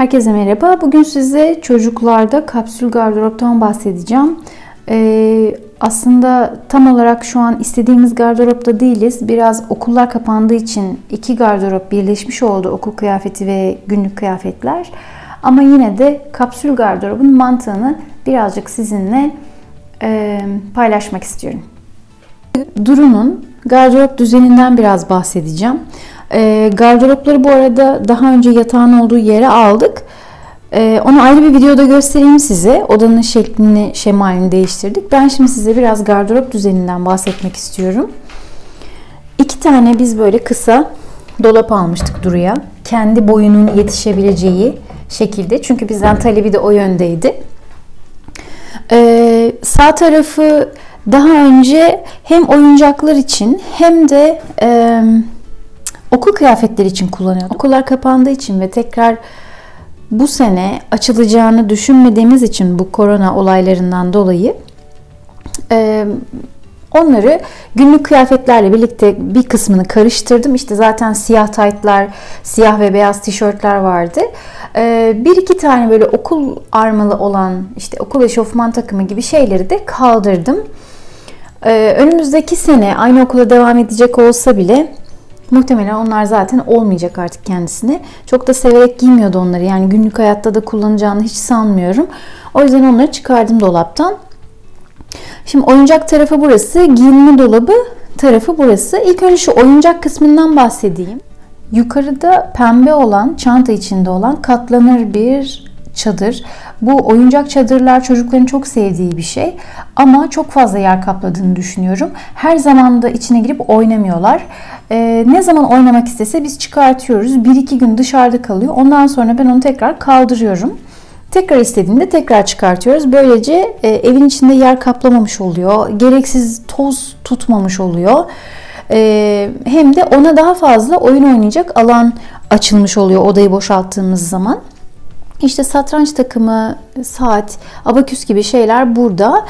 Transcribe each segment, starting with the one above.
Herkese merhaba. Bugün size çocuklarda kapsül gardıroptan bahsedeceğim. Ee, aslında tam olarak şu an istediğimiz gardıropta değiliz. Biraz okullar kapandığı için iki gardırop birleşmiş oldu. Okul kıyafeti ve günlük kıyafetler. Ama yine de kapsül gardırobun mantığını birazcık sizinle e, paylaşmak istiyorum. Duru'nun gardırop düzeninden biraz bahsedeceğim. E, gardıropları bu arada daha önce yatağın olduğu yere aldık. E, onu ayrı bir videoda göstereyim size. Odanın şeklini, şemalini değiştirdik. Ben şimdi size biraz gardırop düzeninden bahsetmek istiyorum. İki tane biz böyle kısa dolap almıştık Duru'ya. Kendi boyunun yetişebileceği şekilde. Çünkü bizden talebi de o yöndeydi. Ee, sağ tarafı daha önce hem oyuncaklar için hem de e, okul kıyafetleri için kullanıyorduk. Okullar kapandığı için ve tekrar bu sene açılacağını düşünmediğimiz için bu korona olaylarından dolayı onları günlük kıyafetlerle birlikte bir kısmını karıştırdım. İşte zaten siyah taytlar, siyah ve beyaz tişörtler vardı. Bir iki tane böyle okul armalı olan işte okul eşofman takımı gibi şeyleri de kaldırdım. Önümüzdeki sene aynı okula devam edecek olsa bile Muhtemelen onlar zaten olmayacak artık kendisine. Çok da severek giymiyordu onları. Yani günlük hayatta da kullanacağını hiç sanmıyorum. O yüzden onları çıkardım dolaptan. Şimdi oyuncak tarafı burası. Giyinme dolabı tarafı burası. İlk önce şu oyuncak kısmından bahsedeyim. Yukarıda pembe olan, çanta içinde olan katlanır bir çadır. Bu oyuncak çadırlar çocukların çok sevdiği bir şey. Ama çok fazla yer kapladığını düşünüyorum. Her zaman da içine girip oynamıyorlar. Ee, ne zaman oynamak istese biz çıkartıyoruz. Bir iki gün dışarıda kalıyor. Ondan sonra ben onu tekrar kaldırıyorum. Tekrar istediğinde tekrar çıkartıyoruz. Böylece e, evin içinde yer kaplamamış oluyor. Gereksiz toz tutmamış oluyor. E, hem de ona daha fazla oyun oynayacak alan açılmış oluyor odayı boşalttığımız zaman. İşte satranç takımı, saat, abaküs gibi şeyler burada.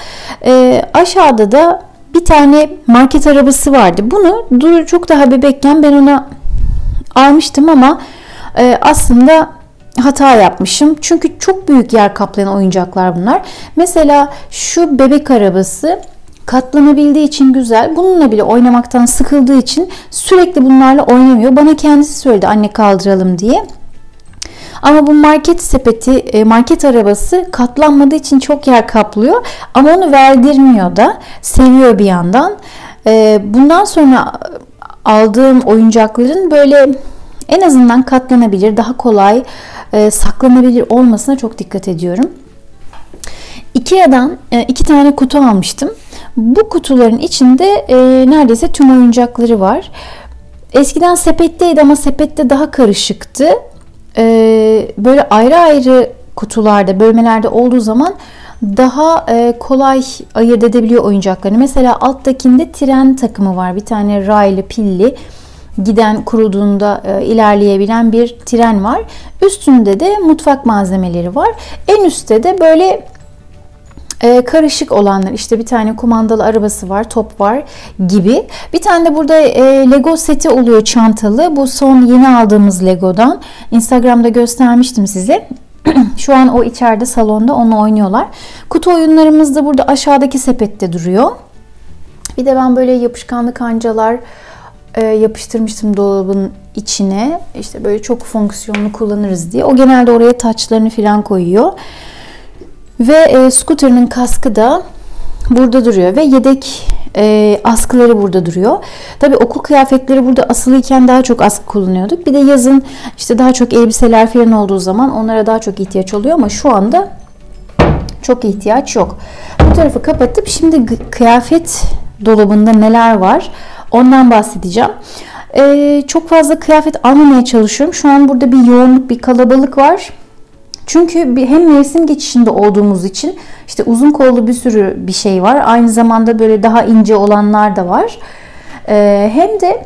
E, aşağıda da bir tane market arabası vardı. Bunu Duru çok daha bebekken ben ona almıştım ama e, aslında hata yapmışım. Çünkü çok büyük yer kaplayan oyuncaklar bunlar. Mesela şu bebek arabası katlanabildiği için güzel. Bununla bile oynamaktan sıkıldığı için sürekli bunlarla oynamıyor. Bana kendisi söyledi anne kaldıralım diye. Ama bu market sepeti, e, market arabası katlanmadığı için çok yer kaplıyor. Ama onu verdirmiyor da. Seviyor bir yandan. E, bundan sonra aldığım oyuncakların böyle en azından katlanabilir, daha kolay e, saklanabilir olmasına çok dikkat ediyorum. Ikea'dan iki tane kutu almıştım. Bu kutuların içinde neredeyse tüm oyuncakları var. Eskiden sepetteydi ama sepette daha karışıktı böyle ayrı ayrı kutularda, bölmelerde olduğu zaman daha e, kolay ayırt edebiliyor oyuncaklarını. Mesela alttakinde tren takımı var. Bir tane raylı, pilli giden kuruduğunda e, ilerleyebilen bir tren var. Üstünde de mutfak malzemeleri var. En üstte de böyle e, karışık olanlar işte bir tane kumandalı arabası var, top var gibi. Bir tane de burada e, Lego seti oluyor çantalı. Bu son yeni aldığımız Lego'dan. Instagram'da göstermiştim size. Şu an o içeride salonda onu oynuyorlar. Kutu oyunlarımız da burada aşağıdaki sepette duruyor. Bir de ben böyle yapışkanlı kancalar e, yapıştırmıştım dolabın içine. İşte böyle çok fonksiyonlu kullanırız diye. O genelde oraya taçlarını falan koyuyor. Ve e, scooter'ın kaskı da burada duruyor ve yedek e, askıları burada duruyor. Tabi okul kıyafetleri burada asılıyken daha çok askı kullanıyorduk. Bir de yazın işte daha çok elbiseler falan olduğu zaman onlara daha çok ihtiyaç oluyor ama şu anda çok ihtiyaç yok. Bu tarafı kapatıp şimdi kıyafet dolabında neler var ondan bahsedeceğim. Ee, çok fazla kıyafet almamaya çalışıyorum. Şu an burada bir yoğunluk, bir kalabalık var. Çünkü bir, hem mevsim geçişinde olduğumuz için işte uzun kollu bir sürü bir şey var. Aynı zamanda böyle daha ince olanlar da var. Ee, hem de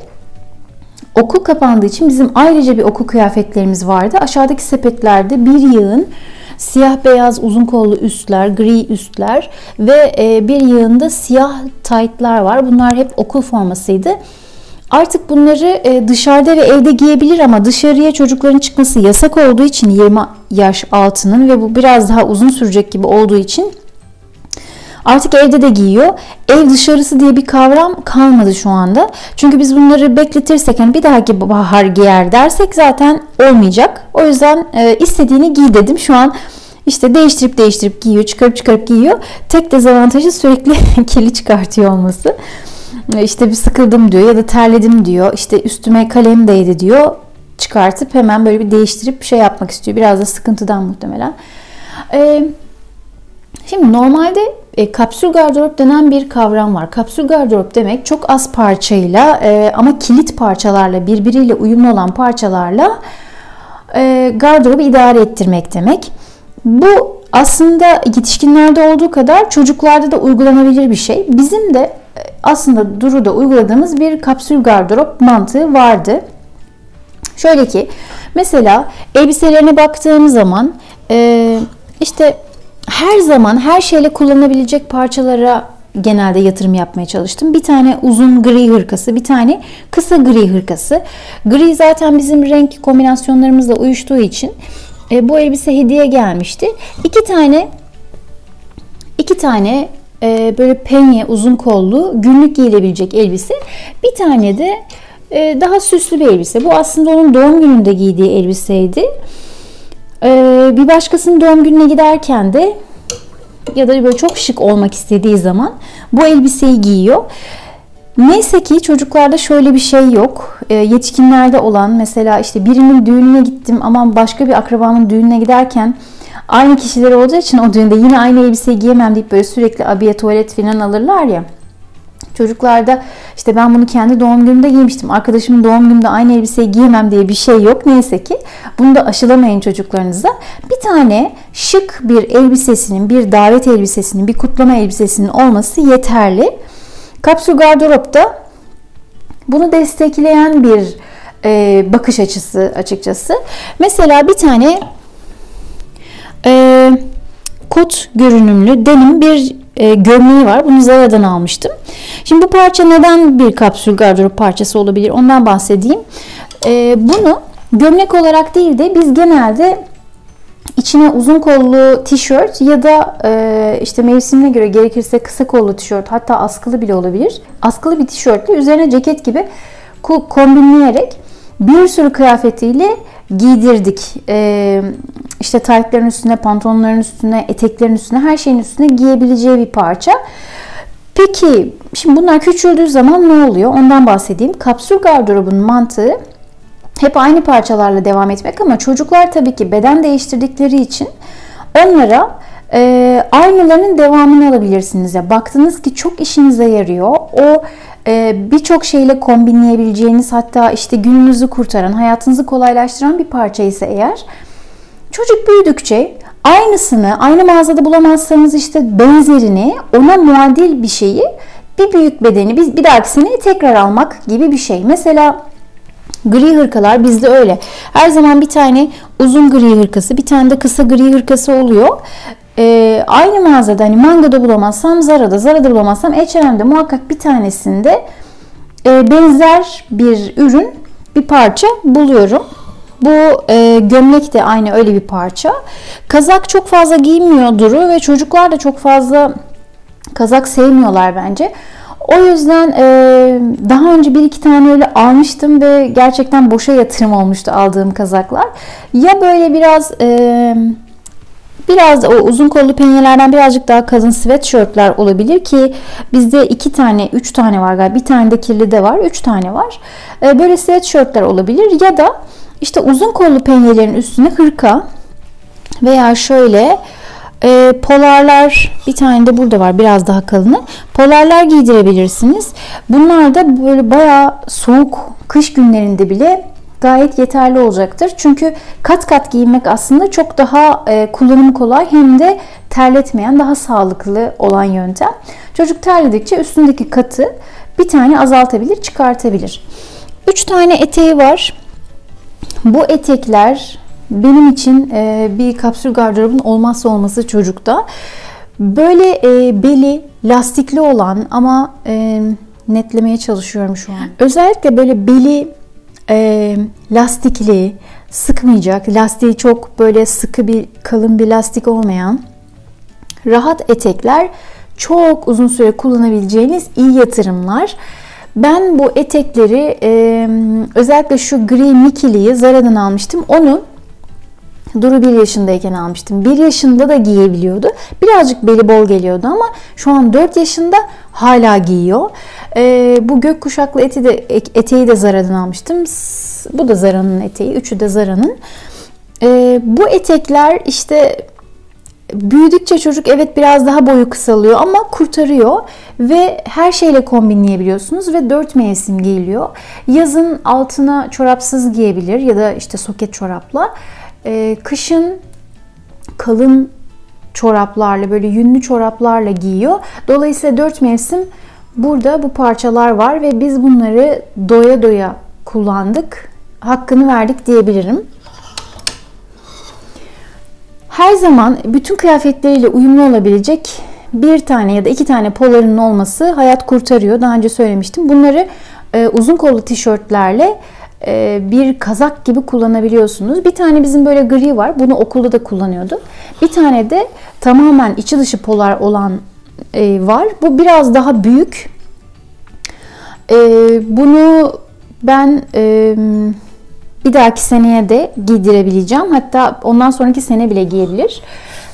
okul kapandığı için bizim ayrıca bir okul kıyafetlerimiz vardı. Aşağıdaki sepetlerde bir yığın siyah beyaz uzun kollu üstler, gri üstler ve e, bir yığında siyah taytlar var. Bunlar hep okul formasıydı. Artık bunları e, dışarıda ve evde giyebilir ama dışarıya çocukların çıkması yasak olduğu için 20 yaş altının ve bu biraz daha uzun sürecek gibi olduğu için Artık evde de giyiyor. Ev dışarısı diye bir kavram kalmadı şu anda. Çünkü biz bunları bekletirsek hani bir dahaki bahar giyer dersek zaten olmayacak. O yüzden e, istediğini giy dedim. Şu an işte değiştirip değiştirip giyiyor, çıkarıp çıkarıp giyiyor. Tek dezavantajı sürekli kirli çıkartıyor olması. İşte bir sıkıldım diyor ya da terledim diyor. İşte üstüme kalem değdi diyor. Çıkartıp hemen böyle bir değiştirip bir şey yapmak istiyor. Biraz da sıkıntıdan muhtemelen. Ee, şimdi normalde e, kapsül gardırop denen bir kavram var. Kapsül gardırop demek çok az parçayla e, ama kilit parçalarla birbiriyle uyumlu olan parçalarla e, gardırobu idare ettirmek demek. Bu aslında yetişkinlerde olduğu kadar çocuklarda da uygulanabilir bir şey. Bizim de e, aslında Duru'da uyguladığımız bir kapsül gardırop mantığı vardı. Şöyle ki mesela elbiselerine baktığım zaman e, işte her zaman her şeyle kullanılabilecek parçalara genelde yatırım yapmaya çalıştım. Bir tane uzun gri hırkası, bir tane kısa gri hırkası. Gri zaten bizim renk kombinasyonlarımızla uyuştuğu için e, bu elbise hediye gelmişti. İki tane iki tane e, böyle penye uzun kollu günlük giyilebilecek elbise. Bir tane de e, daha süslü bir elbise. Bu aslında onun doğum gününde giydiği elbiseydi. Ee, bir başkasının doğum gününe giderken de ya da böyle çok şık olmak istediği zaman bu elbiseyi giyiyor. Neyse ki çocuklarda şöyle bir şey yok. E, yetişkinlerde olan mesela işte birinin düğününe gittim ama başka bir akrabamın düğününe giderken aynı kişiler olacağı için o düğünde yine aynı elbiseyi giyemem deyip böyle sürekli abiye tuvalet falan alırlar ya. Çocuklarda işte ben bunu kendi doğum günümde giymiştim. Arkadaşımın doğum gününde aynı elbiseyi giyemem diye bir şey yok. Neyse ki bunu da aşılamayın çocuklarınıza. Bir tane şık bir elbisesinin, bir davet elbisesinin, bir kutlama elbisesinin olması yeterli. Kapsül gardıropta bunu destekleyen bir e, bakış açısı açıkçası. Mesela bir tane e, kot görünümlü denim bir e, gömleği var. Bunu Zara'dan almıştım. Şimdi bu parça neden bir kapsül gardırop parçası olabilir? Ondan bahsedeyim. E, bunu gömlek olarak değil de biz genelde içine uzun kollu tişört ya da e, işte mevsimine göre gerekirse kısa kollu tişört hatta askılı bile olabilir. Askılı bir tişörtle üzerine ceket gibi kombinleyerek bir sürü kıyafetiyle giydirdik. Ee, işte taytların üstüne, pantolonların üstüne, eteklerin üstüne, her şeyin üstüne giyebileceği bir parça. Peki şimdi bunlar küçüldüğü zaman ne oluyor? Ondan bahsedeyim. Kapsül gardırobun mantığı hep aynı parçalarla devam etmek ama çocuklar tabii ki beden değiştirdikleri için onlara e, aynılarının devamını alabilirsiniz. Ya baktınız ki çok işinize yarıyor. O e, birçok şeyle kombinleyebileceğiniz hatta işte gününüzü kurtaran, hayatınızı kolaylaştıran bir parça ise eğer çocuk büyüdükçe aynısını aynı mağazada bulamazsanız işte benzerini ona muadil bir şeyi bir büyük bedeni bir, bir dahaki sene tekrar almak gibi bir şey. Mesela Gri hırkalar bizde öyle. Her zaman bir tane uzun gri hırkası, bir tane de kısa gri hırkası oluyor. Ee, aynı mağazada hani Mango'da bulamazsam Zara'da, Zara'da bulamazsam H&M'de muhakkak bir tanesinde e, benzer bir ürün, bir parça buluyorum. Bu e, gömlek de aynı öyle bir parça. Kazak çok fazla giymiyor Duru ve çocuklar da çok fazla kazak sevmiyorlar bence. O yüzden e, daha önce bir iki tane öyle almıştım ve gerçekten boşa yatırım olmuştu aldığım kazaklar. Ya böyle biraz e, biraz o uzun kollu penyelerden birazcık daha kalın sweatshirtler olabilir ki bizde iki tane, üç tane var galiba. Bir tane de kirli de var, üç tane var. E, böyle sweatshirtler olabilir ya da işte uzun kollu penyelerin üstüne hırka veya şöyle e, polarlar bir tane de burada var biraz daha kalını. Polarlar giydirebilirsiniz. Bunlar da böyle bayağı soğuk kış günlerinde bile gayet yeterli olacaktır. Çünkü kat kat giymek aslında çok daha e, kullanımı kolay hem de terletmeyen daha sağlıklı olan yöntem. Çocuk terledikçe üstündeki katı bir tane azaltabilir, çıkartabilir. 3 tane eteği var. Bu etekler benim için e, bir kapsül gardırobun olmazsa olması çocukta. Böyle e, beli lastikli olan ama e, netlemeye çalışıyorum şu an. Özellikle böyle beli lastikli, sıkmayacak, lastiği çok böyle sıkı bir kalın bir lastik olmayan rahat etekler çok uzun süre kullanabileceğiniz iyi yatırımlar. Ben bu etekleri e, özellikle şu gri Mickey'liyi Zara'dan almıştım. Onu Duru bir yaşındayken almıştım. Bir yaşında da giyebiliyordu. Birazcık beli bol geliyordu ama şu an 4 yaşında hala giyiyor. E, bu gök kuşaklı eti de, eteği de Zara'dan almıştım. Bu da Zara'nın eteği. Üçü de Zara'nın. E, bu etekler işte büyüdükçe çocuk evet biraz daha boyu kısalıyor ama kurtarıyor ve her şeyle kombinleyebiliyorsunuz ve dört mevsim giyiliyor. Yazın altına çorapsız giyebilir ya da işte soket çorapla. Ee, kışın kalın çoraplarla böyle yünlü çoraplarla giyiyor. Dolayısıyla dört mevsim burada bu parçalar var ve biz bunları doya doya kullandık. Hakkını verdik diyebilirim. Her zaman bütün kıyafetleriyle uyumlu olabilecek bir tane ya da iki tane polarının olması hayat kurtarıyor. Daha önce söylemiştim. Bunları e, uzun kollu tişörtlerle e, bir kazak gibi kullanabiliyorsunuz. Bir tane bizim böyle gri var. Bunu okulda da kullanıyordu. Bir tane de tamamen içi dışı polar olan e, var. Bu biraz daha büyük. E, bunu ben e, bir dahaki seneye de giydirebileceğim. Hatta ondan sonraki sene bile giyebilir.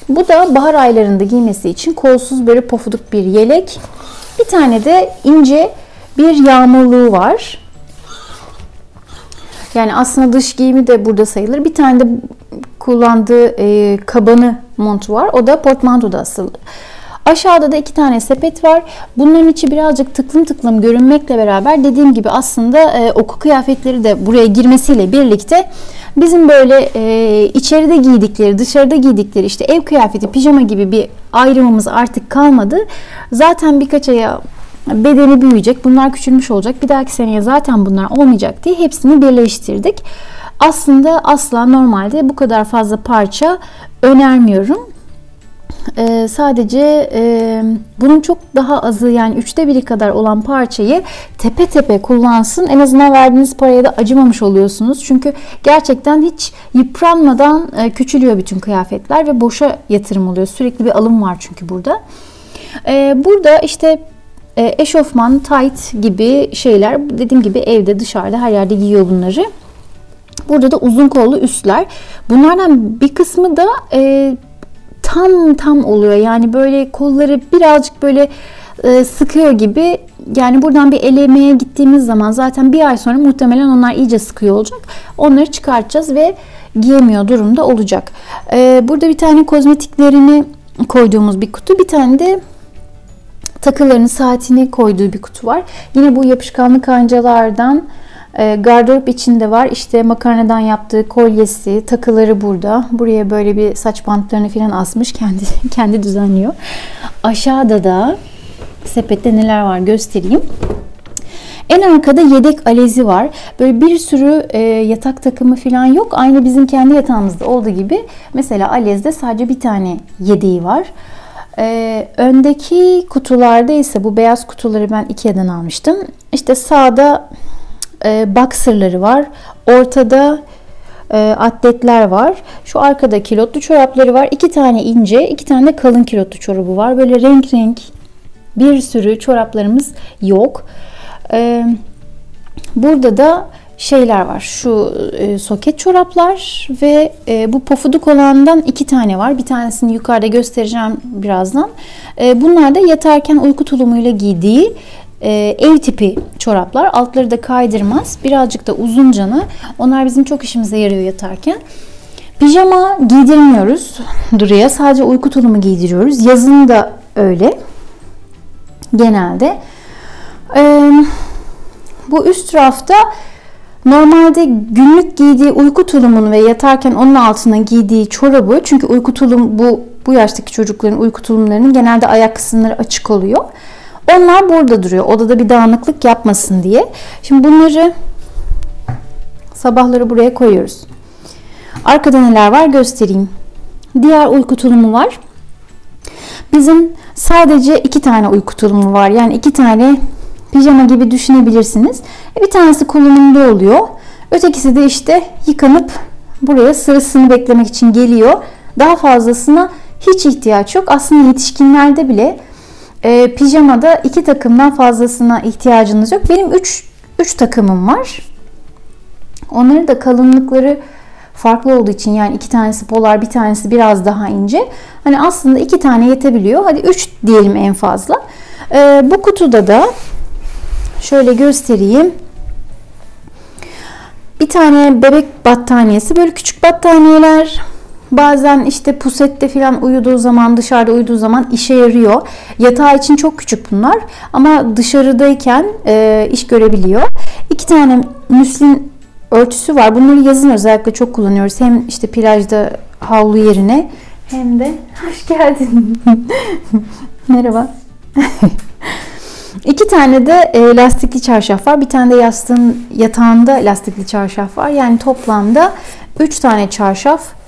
Bu da bahar aylarında giymesi için kolsuz böyle pofuduk bir yelek. Bir tane de ince bir yağmurluğu var. Yani aslında dış giyimi de burada sayılır. Bir tane de kullandığı e, kabanı montu var. O da portmantoda asılı. Aşağıda da iki tane sepet var. Bunların içi birazcık tıklım tıklım görünmekle beraber dediğim gibi aslında e, oku kıyafetleri de buraya girmesiyle birlikte bizim böyle e, içeride giydikleri, dışarıda giydikleri işte ev kıyafeti, pijama gibi bir ayrımımız artık kalmadı. Zaten birkaç aya bedeni büyüyecek. Bunlar küçülmüş olacak. Bir dahaki seneye zaten bunlar olmayacak diye hepsini birleştirdik. Aslında asla normalde bu kadar fazla parça önermiyorum. Ee, sadece e, bunun çok daha azı yani üçte biri kadar olan parçayı tepe tepe kullansın. En azından verdiğiniz paraya da acımamış oluyorsunuz. Çünkü gerçekten hiç yıpranmadan e, küçülüyor bütün kıyafetler ve boşa yatırım oluyor. Sürekli bir alım var çünkü burada. E, burada işte e, eşofman, tight gibi şeyler dediğim gibi evde dışarıda her yerde giyiyor bunları. Burada da uzun kollu üstler. Bunlardan bir kısmı da e, tam tam oluyor. Yani böyle kolları birazcık böyle e, sıkıyor gibi. Yani buradan bir elemeye gittiğimiz zaman zaten bir ay sonra muhtemelen onlar iyice sıkıyor olacak. Onları çıkartacağız ve giyemiyor durumda olacak. E, burada bir tane kozmetiklerini koyduğumuz bir kutu. Bir tane de takılarını, saatini koyduğu bir kutu var. Yine bu yapışkanlı kancalardan e, gardırop içinde var. İşte makarnadan yaptığı kolyesi, takıları burada. Buraya böyle bir saç bantlarını falan asmış. Kendi kendi düzenliyor. Aşağıda da sepette neler var göstereyim. En arkada yedek alezi var. Böyle bir sürü e, yatak takımı falan yok. Aynı bizim kendi yatağımızda olduğu gibi. Mesela alezde sadece bir tane yedeği var. Ee, öndeki kutularda ise bu beyaz kutuları ben Ikea'dan almıştım. İşte sağda e, boxerları var. Ortada e, atletler var. Şu arkada kilotlu çorapları var. İki tane ince, iki tane de kalın kilotlu çorabı var. Böyle renk renk bir sürü çoraplarımız yok. E, burada da şeyler var. Şu e, soket çoraplar ve e, bu pofuduk olandan iki tane var. Bir tanesini yukarıda göstereceğim birazdan. E, bunlar da yatarken uyku tulumuyla giydiği e, ev tipi çoraplar. Altları da kaydırmaz. Birazcık da uzun canı. Onlar bizim çok işimize yarıyor yatarken. Pijama giydirmiyoruz Duru'ya. Sadece uyku tulumu giydiriyoruz. Yazın da öyle. Genelde. Ee, bu üst rafta normalde günlük giydiği uyku tulumunu ve yatarken onun altına giydiği çorabı çünkü uyku tulum bu bu yaştaki çocukların uyku tulumlarının genelde ayak kısımları açık oluyor. Onlar burada duruyor. Odada bir dağınıklık yapmasın diye. Şimdi bunları sabahları buraya koyuyoruz. Arkada neler var göstereyim. Diğer uyku tulumu var. Bizim sadece iki tane uyku tulumu var. Yani iki tane pijama gibi düşünebilirsiniz. E, bir tanesi kullanımda oluyor. Ötekisi de işte yıkanıp buraya sırasını beklemek için geliyor. Daha fazlasına hiç ihtiyaç yok. Aslında yetişkinlerde bile e, pijamada iki takımdan fazlasına ihtiyacınız yok. Benim 3 3 takımım var. Onların da kalınlıkları farklı olduğu için yani iki tanesi polar bir tanesi biraz daha ince. Hani aslında iki tane yetebiliyor. Hadi üç diyelim en fazla. Ee, bu kutuda da şöyle göstereyim. Bir tane bebek battaniyesi böyle küçük battaniyeler Bazen işte pusette falan uyuduğu zaman dışarıda uyuduğu zaman işe yarıyor. Yatağı için çok küçük bunlar ama dışarıdayken e, iş görebiliyor. İki tane müslin örtüsü var. Bunları yazın özellikle çok kullanıyoruz. Hem işte plajda havlu yerine hem de hoş geldin. Merhaba. İki tane de e, lastikli çarşaf var. Bir tane de yastığın yatağında lastikli çarşaf var. Yani toplamda üç tane çarşaf.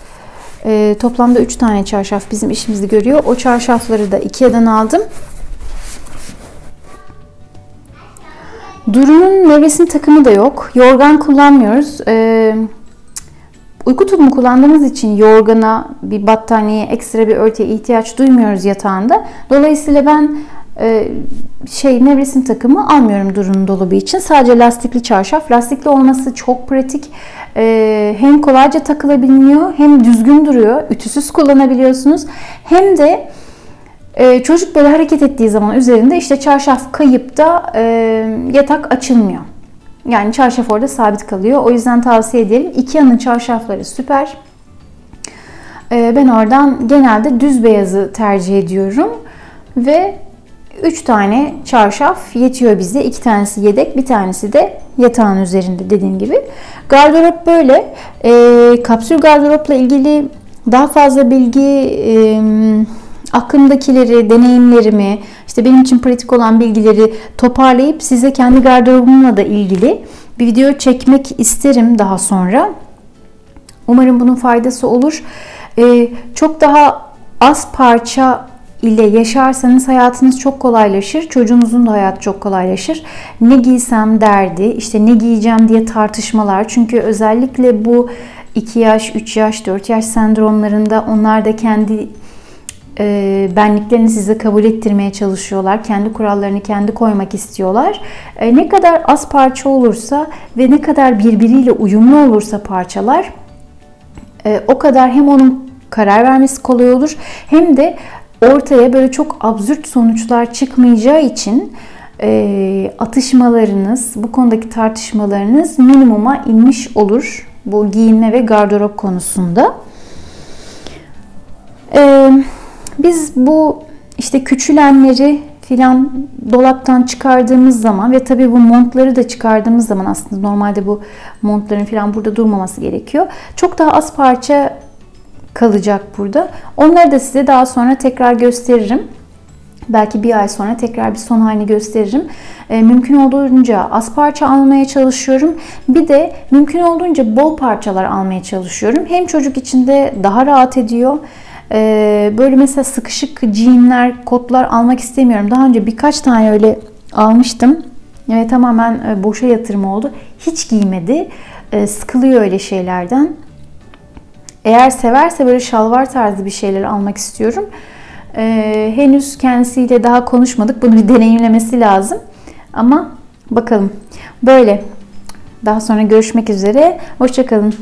E, toplamda üç tane çarşaf bizim işimizi görüyor. O çarşafları da Ikea'dan aldım. Duru'nun nevresim takımı da yok. Yorgan kullanmıyoruz. Ee, uyku tulumu kullandığımız için yorgana, bir battaniye, ekstra bir örtüye ihtiyaç duymuyoruz yatağında. Dolayısıyla ben şey nevresim takımı almıyorum Duru'nun dolabı için. Sadece lastikli çarşaf. Lastikli olması çok pratik. E, hem kolayca takılabiliyor hem düzgün duruyor. Ütüsüz kullanabiliyorsunuz. Hem de ee, çocuk böyle hareket ettiği zaman üzerinde işte çarşaf kayıp da e, yatak açılmıyor. Yani çarşaf orada sabit kalıyor. O yüzden tavsiye ederim. Ikea'nın çarşafları süper. Ee, ben oradan genelde düz beyazı tercih ediyorum. Ve 3 tane çarşaf yetiyor bize. 2 tanesi yedek, bir tanesi de yatağın üzerinde dediğim gibi. Gardırop böyle. Ee, kapsül gardıropla ilgili daha fazla bilgi e, aklımdakileri, deneyimlerimi, işte benim için pratik olan bilgileri toparlayıp size kendi gardırobumla da ilgili bir video çekmek isterim daha sonra. Umarım bunun faydası olur. Ee, çok daha az parça ile yaşarsanız hayatınız çok kolaylaşır. Çocuğunuzun da hayatı çok kolaylaşır. Ne giysem derdi, işte ne giyeceğim diye tartışmalar. Çünkü özellikle bu 2 yaş, 3 yaş, 4 yaş sendromlarında onlar da kendi e, benliklerini size kabul ettirmeye çalışıyorlar. Kendi kurallarını kendi koymak istiyorlar. E, ne kadar az parça olursa ve ne kadar birbiriyle uyumlu olursa parçalar e, o kadar hem onun karar vermesi kolay olur hem de ortaya böyle çok absürt sonuçlar çıkmayacağı için e, atışmalarınız, bu konudaki tartışmalarınız minimuma inmiş olur bu giyinme ve gardırop konusunda. Eee biz bu işte küçülenleri filan dolaptan çıkardığımız zaman ve tabii bu montları da çıkardığımız zaman aslında normalde bu montların filan burada durmaması gerekiyor. Çok daha az parça kalacak burada. Onları da size daha sonra tekrar gösteririm. Belki bir ay sonra tekrar bir son halini gösteririm. E, mümkün olduğunca az parça almaya çalışıyorum. Bir de mümkün olduğunca bol parçalar almaya çalışıyorum. Hem çocuk için de daha rahat ediyor. Ee, böyle mesela sıkışık jeanler, kotlar almak istemiyorum. Daha önce birkaç tane öyle almıştım. Ve tamamen e, boşa yatırım oldu. Hiç giymedi. Ee, sıkılıyor öyle şeylerden. Eğer severse böyle şalvar tarzı bir şeyler almak istiyorum. Ee, henüz kendisiyle daha konuşmadık. Bunu bir deneyimlemesi lazım. Ama bakalım. Böyle. Daha sonra görüşmek üzere. Hoşçakalın.